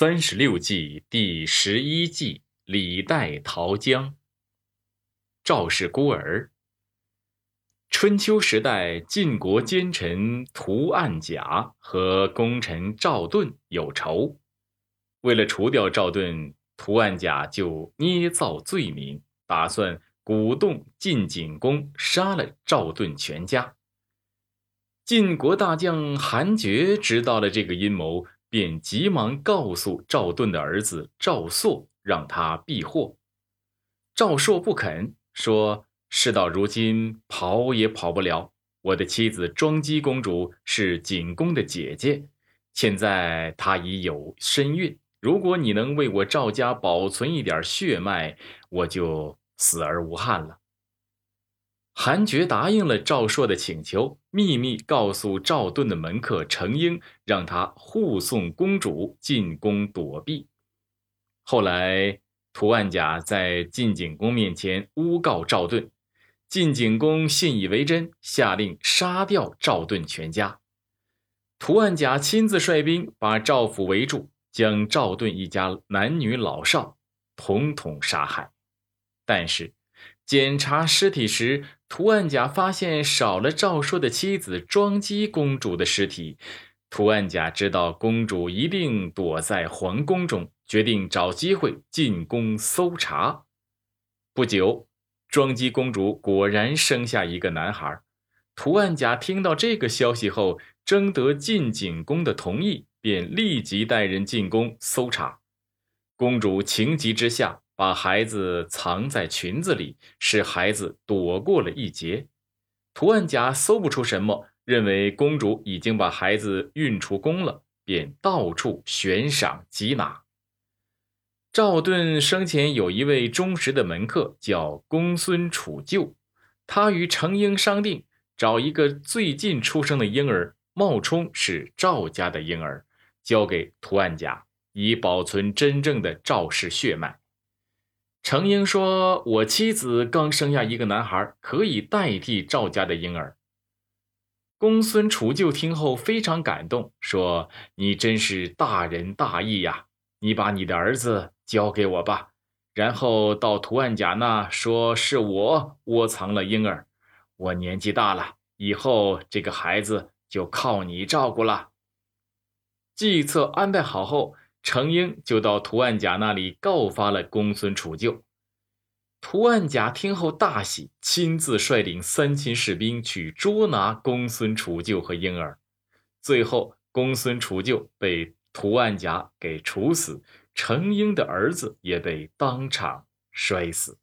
三十六计第十一计：李代桃僵。赵氏孤儿。春秋时代，晋国奸臣屠岸贾和功臣赵盾有仇，为了除掉赵盾，屠岸贾就捏造罪名，打算鼓动晋景公杀了赵盾全家。晋国大将韩厥知道了这个阴谋。便急忙告诉赵盾的儿子赵朔，让他避祸。赵朔不肯，说：“事到如今，跑也跑不了。我的妻子庄姬公主是景公的姐姐，现在她已有身孕。如果你能为我赵家保存一点血脉，我就死而无憾了。”韩厥答应了赵朔的请求，秘密告诉赵盾的门客程婴，让他护送公主进宫躲避。后来，屠岸贾在晋景公面前诬告赵盾，晋景公信以为真，下令杀掉赵盾全家。屠岸贾亲自率兵把赵府围住，将赵盾一家男女老少统统杀害。但是，检查尸体时，图案甲发现少了赵朔的妻子庄姬公主的尸体。图案甲知道公主一定躲在皇宫中，决定找机会进宫搜查。不久，庄姬公主果然生下一个男孩。图案甲听到这个消息后，征得晋景公的同意，便立即带人进宫搜查。公主情急之下。把孩子藏在裙子里，使孩子躲过了一劫。图案甲搜不出什么，认为公主已经把孩子运出宫了，便到处悬赏缉拿。赵盾生前有一位忠实的门客，叫公孙杵臼，他与程婴商定，找一个最近出生的婴儿，冒充是赵家的婴儿，交给图案甲，以保存真正的赵氏血脉。程婴说：“我妻子刚生下一个男孩，可以代替赵家的婴儿。”公孙杵臼听后非常感动，说：“你真是大仁大义呀！你把你的儿子交给我吧，然后到图案甲那说是我窝藏了婴儿。我年纪大了，以后这个孩子就靠你照顾了。”计策安排好后。程婴就到图案甲那里告发了公孙杵臼。图案甲听后大喜，亲自率领三千士兵去捉拿公孙杵臼和婴儿。最后，公孙杵臼被图案甲给处死，程婴的儿子也被当场摔死。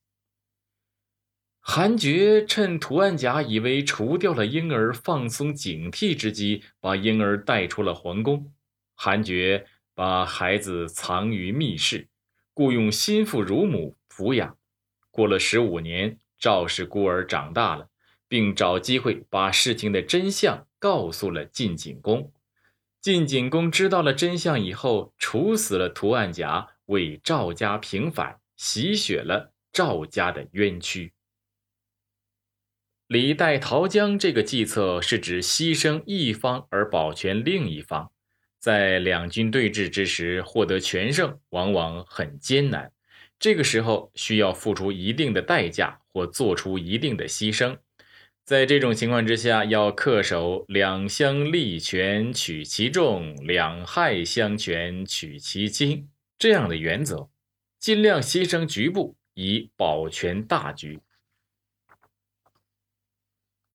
韩厥趁图案甲以为除掉了婴儿，放松警惕之机，把婴儿带出了皇宫。韩厥。把孩子藏于密室，雇佣心腹乳母抚养。过了十五年，赵氏孤儿长大了，并找机会把事情的真相告诉了晋景公。晋景公知道了真相以后，处死了屠岸贾，为赵家平反，洗雪了赵家的冤屈。李代桃僵这个计策是指牺牲一方而保全另一方。在两军对峙之时，获得全胜往往很艰难。这个时候需要付出一定的代价或做出一定的牺牲。在这种情况之下，要恪守“两相利权取其重，两害相权取其轻”这样的原则，尽量牺牲局部以保全大局。